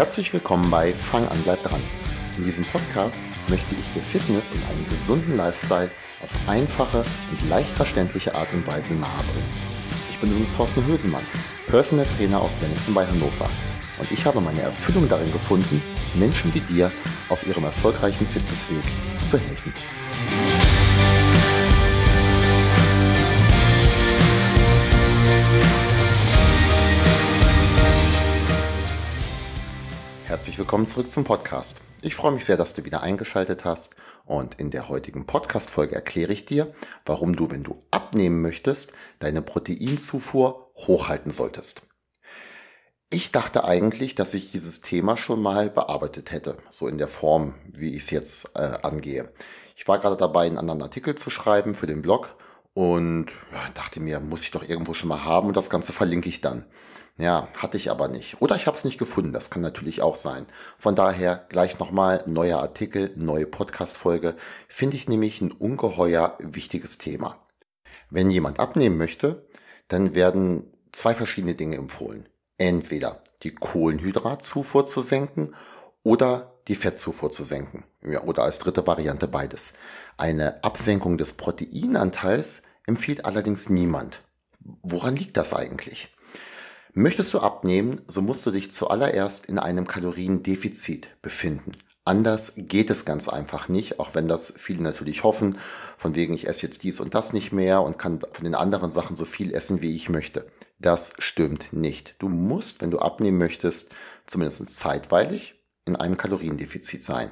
Herzlich willkommen bei Fang an, bleib dran. In diesem Podcast möchte ich dir Fitness und einen gesunden Lifestyle auf einfache und leicht verständliche Art und Weise nahebringen. Ich bin übrigens Thorsten Hösemann, Personal Trainer aus Wenigsen bei Hannover. Und ich habe meine Erfüllung darin gefunden, Menschen wie dir auf ihrem erfolgreichen Fitnessweg zu helfen. Herzlich willkommen zurück zum Podcast. Ich freue mich sehr, dass du wieder eingeschaltet hast und in der heutigen Podcast-Folge erkläre ich dir, warum du, wenn du abnehmen möchtest, deine Proteinzufuhr hochhalten solltest. Ich dachte eigentlich, dass ich dieses Thema schon mal bearbeitet hätte, so in der Form, wie ich es jetzt äh, angehe. Ich war gerade dabei, einen anderen Artikel zu schreiben für den Blog und dachte mir, muss ich doch irgendwo schon mal haben und das Ganze verlinke ich dann. Ja, hatte ich aber nicht. Oder ich habe es nicht gefunden, das kann natürlich auch sein. Von daher gleich nochmal neuer Artikel, neue Podcast-Folge. Finde ich nämlich ein ungeheuer wichtiges Thema. Wenn jemand abnehmen möchte, dann werden zwei verschiedene Dinge empfohlen. Entweder die Kohlenhydratzufuhr zu senken oder die Fettzufuhr zu senken. Ja, oder als dritte Variante beides. Eine Absenkung des Proteinanteils empfiehlt allerdings niemand. Woran liegt das eigentlich? Möchtest du abnehmen, so musst du dich zuallererst in einem Kaloriendefizit befinden. Anders geht es ganz einfach nicht, auch wenn das viele natürlich hoffen, von wegen ich esse jetzt dies und das nicht mehr und kann von den anderen Sachen so viel essen, wie ich möchte. Das stimmt nicht. Du musst, wenn du abnehmen möchtest, zumindest zeitweilig in einem Kaloriendefizit sein.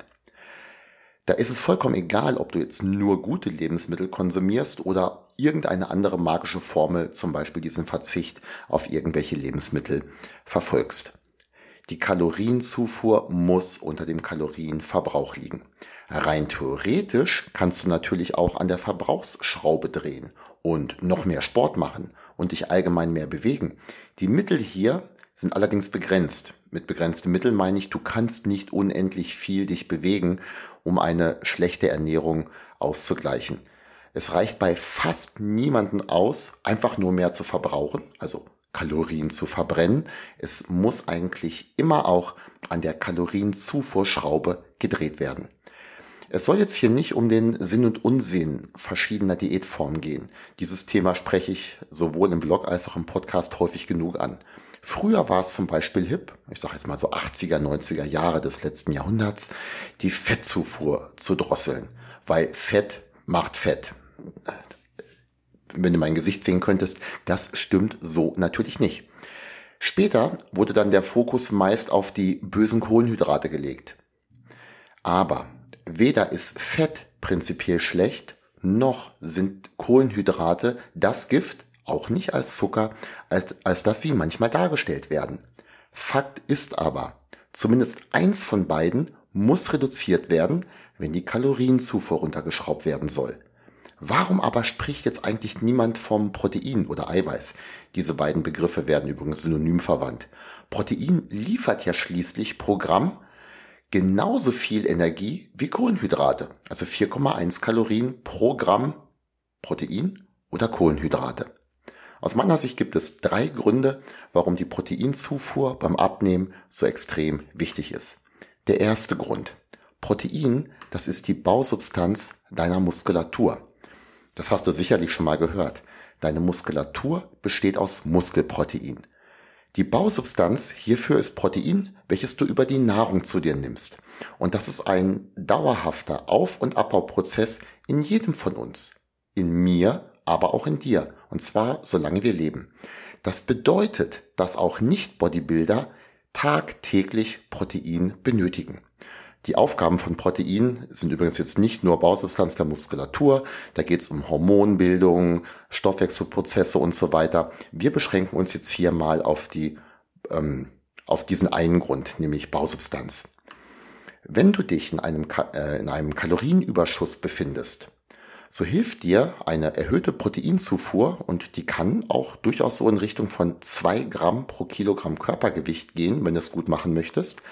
Da ist es vollkommen egal, ob du jetzt nur gute Lebensmittel konsumierst oder irgendeine andere magische Formel, zum Beispiel diesen Verzicht auf irgendwelche Lebensmittel, verfolgst. Die Kalorienzufuhr muss unter dem Kalorienverbrauch liegen. Rein theoretisch kannst du natürlich auch an der Verbrauchsschraube drehen und noch mehr Sport machen und dich allgemein mehr bewegen. Die Mittel hier sind allerdings begrenzt. Mit begrenzten Mitteln meine ich, du kannst nicht unendlich viel dich bewegen, um eine schlechte Ernährung auszugleichen. Es reicht bei fast niemanden aus, einfach nur mehr zu verbrauchen, also Kalorien zu verbrennen. Es muss eigentlich immer auch an der Kalorienzufuhrschraube gedreht werden. Es soll jetzt hier nicht um den Sinn und Unsinn verschiedener Diätformen gehen. Dieses Thema spreche ich sowohl im Blog als auch im Podcast häufig genug an. Früher war es zum Beispiel hip, ich sage jetzt mal so 80er, 90er Jahre des letzten Jahrhunderts, die Fettzufuhr zu drosseln, weil Fett macht Fett. Wenn du mein Gesicht sehen könntest, das stimmt so natürlich nicht. Später wurde dann der Fokus meist auf die bösen Kohlenhydrate gelegt. Aber weder ist Fett prinzipiell schlecht, noch sind Kohlenhydrate das Gift, auch nicht als Zucker, als, als dass sie manchmal dargestellt werden. Fakt ist aber, zumindest eins von beiden muss reduziert werden, wenn die Kalorienzufuhr runtergeschraubt werden soll. Warum aber spricht jetzt eigentlich niemand vom Protein oder Eiweiß? Diese beiden Begriffe werden übrigens synonym verwandt. Protein liefert ja schließlich pro Gramm genauso viel Energie wie Kohlenhydrate, also 4,1 Kalorien pro Gramm Protein oder Kohlenhydrate. Aus meiner Sicht gibt es drei Gründe, warum die Proteinzufuhr beim Abnehmen so extrem wichtig ist. Der erste Grund. Protein, das ist die Bausubstanz deiner Muskulatur. Das hast du sicherlich schon mal gehört. Deine Muskulatur besteht aus Muskelprotein. Die Bausubstanz hierfür ist Protein, welches du über die Nahrung zu dir nimmst. Und das ist ein dauerhafter Auf- und Abbauprozess in jedem von uns. In mir, aber auch in dir. Und zwar solange wir leben. Das bedeutet, dass auch Nicht-Bodybuilder tagtäglich Protein benötigen. Die Aufgaben von Protein sind übrigens jetzt nicht nur Bausubstanz der Muskulatur, da geht es um Hormonbildung, Stoffwechselprozesse und so weiter. Wir beschränken uns jetzt hier mal auf, die, ähm, auf diesen einen Grund, nämlich Bausubstanz. Wenn du dich in einem, äh, in einem Kalorienüberschuss befindest, so hilft dir eine erhöhte Proteinzufuhr und die kann auch durchaus so in Richtung von zwei Gramm pro Kilogramm Körpergewicht gehen, wenn du es gut machen möchtest,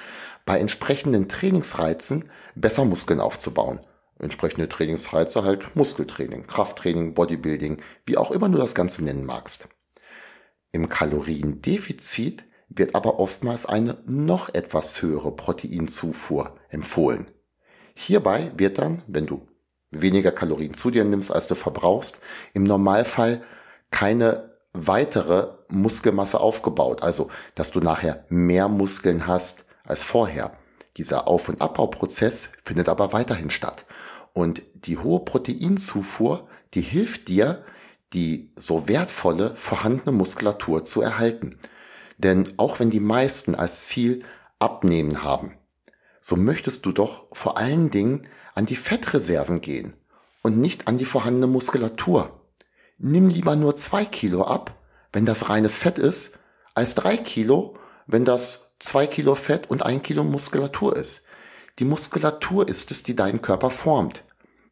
bei entsprechenden Trainingsreizen besser Muskeln aufzubauen. Entsprechende Trainingsreize halt Muskeltraining, Krafttraining, Bodybuilding, wie auch immer du das Ganze nennen magst. Im Kaloriendefizit wird aber oftmals eine noch etwas höhere Proteinzufuhr empfohlen. Hierbei wird dann, wenn du weniger Kalorien zu dir nimmst, als du verbrauchst, im Normalfall keine weitere Muskelmasse aufgebaut. Also, dass du nachher mehr Muskeln hast als vorher. Dieser Auf- und Abbauprozess findet aber weiterhin statt. Und die hohe Proteinzufuhr, die hilft dir, die so wertvolle vorhandene Muskulatur zu erhalten. Denn auch wenn die meisten als Ziel abnehmen haben, so möchtest du doch vor allen Dingen an die Fettreserven gehen und nicht an die vorhandene Muskulatur. Nimm lieber nur zwei Kilo ab, wenn das reines Fett ist, als drei Kilo, wenn das zwei Kilo Fett und ein Kilo Muskulatur ist. Die Muskulatur ist es, die deinen Körper formt.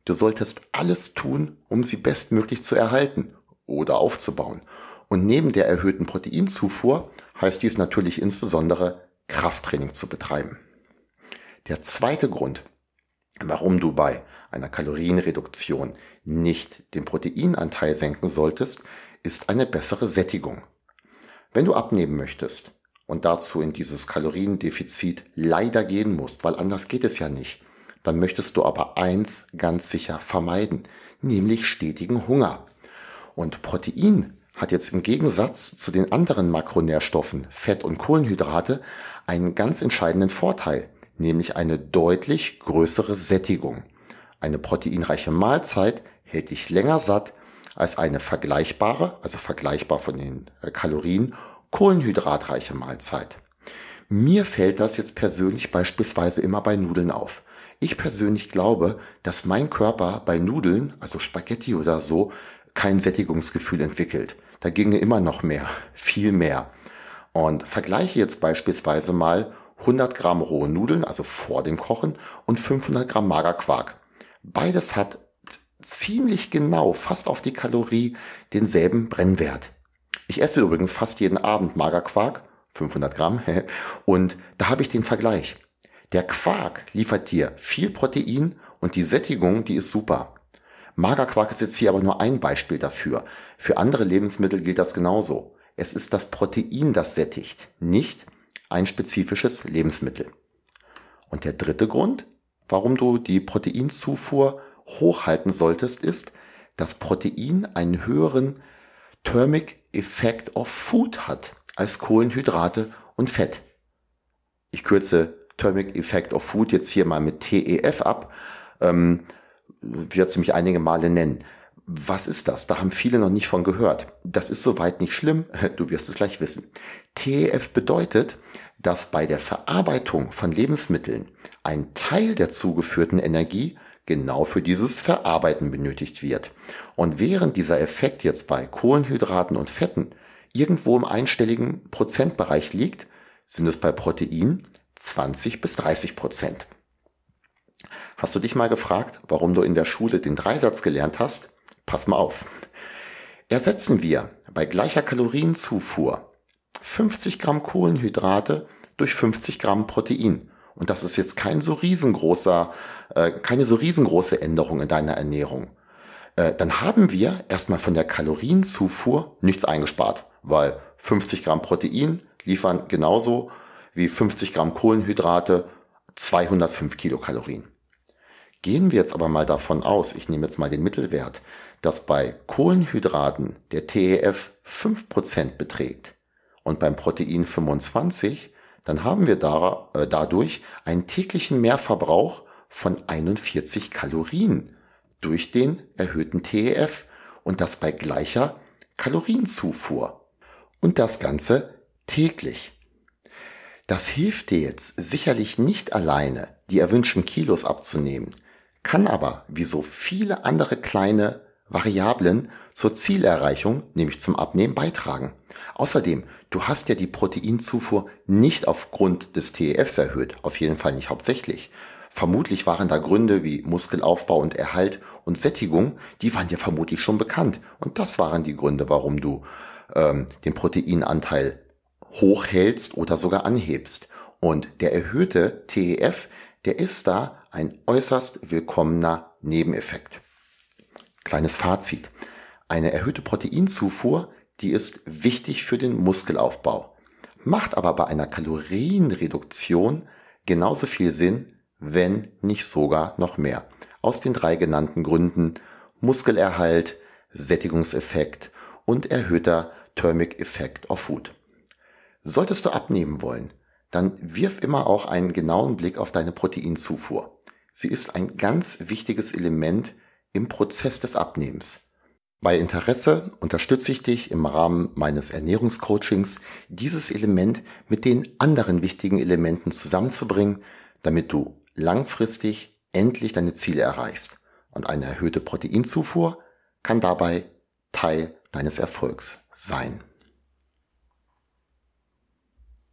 Du solltest alles tun, um sie bestmöglich zu erhalten oder aufzubauen. Und neben der erhöhten Proteinzufuhr heißt dies natürlich insbesondere Krafttraining zu betreiben. Der zweite Grund, warum du bei einer Kalorienreduktion nicht den Proteinanteil senken solltest, ist eine bessere Sättigung. Wenn du abnehmen möchtest und dazu in dieses Kaloriendefizit leider gehen musst, weil anders geht es ja nicht, dann möchtest du aber eins ganz sicher vermeiden, nämlich stetigen Hunger. Und Protein hat jetzt im Gegensatz zu den anderen Makronährstoffen, Fett und Kohlenhydrate, einen ganz entscheidenden Vorteil, nämlich eine deutlich größere Sättigung. Eine proteinreiche Mahlzeit hält dich länger satt als eine vergleichbare, also vergleichbar von den äh, Kalorien, kohlenhydratreiche Mahlzeit. Mir fällt das jetzt persönlich beispielsweise immer bei Nudeln auf. Ich persönlich glaube, dass mein Körper bei Nudeln, also Spaghetti oder so, kein Sättigungsgefühl entwickelt. Da ginge immer noch mehr, viel mehr. Und vergleiche jetzt beispielsweise mal 100 Gramm rohe Nudeln, also vor dem Kochen, und 500 Gramm Magerquark. Beides hat ziemlich genau, fast auf die Kalorie, denselben Brennwert. Ich esse übrigens fast jeden Abend Magerquark, 500 Gramm, und da habe ich den Vergleich. Der Quark liefert dir viel Protein und die Sättigung, die ist super. Magerquark ist jetzt hier aber nur ein Beispiel dafür. Für andere Lebensmittel gilt das genauso. Es ist das Protein, das sättigt, nicht ein spezifisches Lebensmittel. Und der dritte Grund, warum du die Proteinzufuhr hochhalten solltest, ist, dass Protein einen höheren Thermic Effect of Food hat als Kohlenhydrate und Fett. Ich kürze Thermic Effect of Food jetzt hier mal mit TEF ab, ähm, wird sie mich einige Male nennen. Was ist das? Da haben viele noch nicht von gehört. Das ist soweit nicht schlimm, du wirst es gleich wissen. TEF bedeutet, dass bei der Verarbeitung von Lebensmitteln ein Teil der zugeführten Energie genau für dieses Verarbeiten benötigt wird. Und während dieser Effekt jetzt bei Kohlenhydraten und Fetten irgendwo im einstelligen Prozentbereich liegt, sind es bei Protein 20 bis 30 Prozent. Hast du dich mal gefragt, warum du in der Schule den Dreisatz gelernt hast? Pass mal auf. Ersetzen wir bei gleicher Kalorienzufuhr 50 Gramm Kohlenhydrate durch 50 Gramm Protein. Und das ist jetzt kein so riesengroßer, äh, keine so riesengroße Änderung in deiner Ernährung. Äh, dann haben wir erstmal von der Kalorienzufuhr nichts eingespart, weil 50 Gramm Protein liefern genauso wie 50 Gramm Kohlenhydrate 205 Kilokalorien. Gehen wir jetzt aber mal davon aus, ich nehme jetzt mal den Mittelwert, dass bei Kohlenhydraten der TEF 5% beträgt und beim Protein 25, dann haben wir da, äh, dadurch einen täglichen Mehrverbrauch von 41 Kalorien durch den erhöhten TEF und das bei gleicher Kalorienzufuhr. Und das Ganze täglich. Das hilft dir jetzt sicherlich nicht alleine, die erwünschten Kilos abzunehmen, kann aber, wie so viele andere kleine Variablen, zur Zielerreichung, nämlich zum Abnehmen, beitragen. Außerdem, du hast ja die Proteinzufuhr nicht aufgrund des TEFs erhöht, auf jeden Fall nicht hauptsächlich. Vermutlich waren da Gründe wie Muskelaufbau und Erhalt und Sättigung, die waren dir vermutlich schon bekannt. Und das waren die Gründe, warum du ähm, den Proteinanteil hochhältst oder sogar anhebst. Und der erhöhte TEF, der ist da ein äußerst willkommener Nebeneffekt. Kleines Fazit. Eine erhöhte Proteinzufuhr, die ist wichtig für den Muskelaufbau. macht aber bei einer Kalorienreduktion genauso viel Sinn, wenn nicht sogar noch mehr. Aus den drei genannten Gründen Muskelerhalt, Sättigungseffekt und erhöhter Thermic Effect of Food. Solltest du abnehmen wollen, dann wirf immer auch einen genauen Blick auf deine Proteinzufuhr. Sie ist ein ganz wichtiges Element im Prozess des Abnehmens. Bei Interesse unterstütze ich dich im Rahmen meines Ernährungscoachings, dieses Element mit den anderen wichtigen Elementen zusammenzubringen, damit du langfristig endlich deine Ziele erreichst. Und eine erhöhte Proteinzufuhr kann dabei Teil deines Erfolgs sein.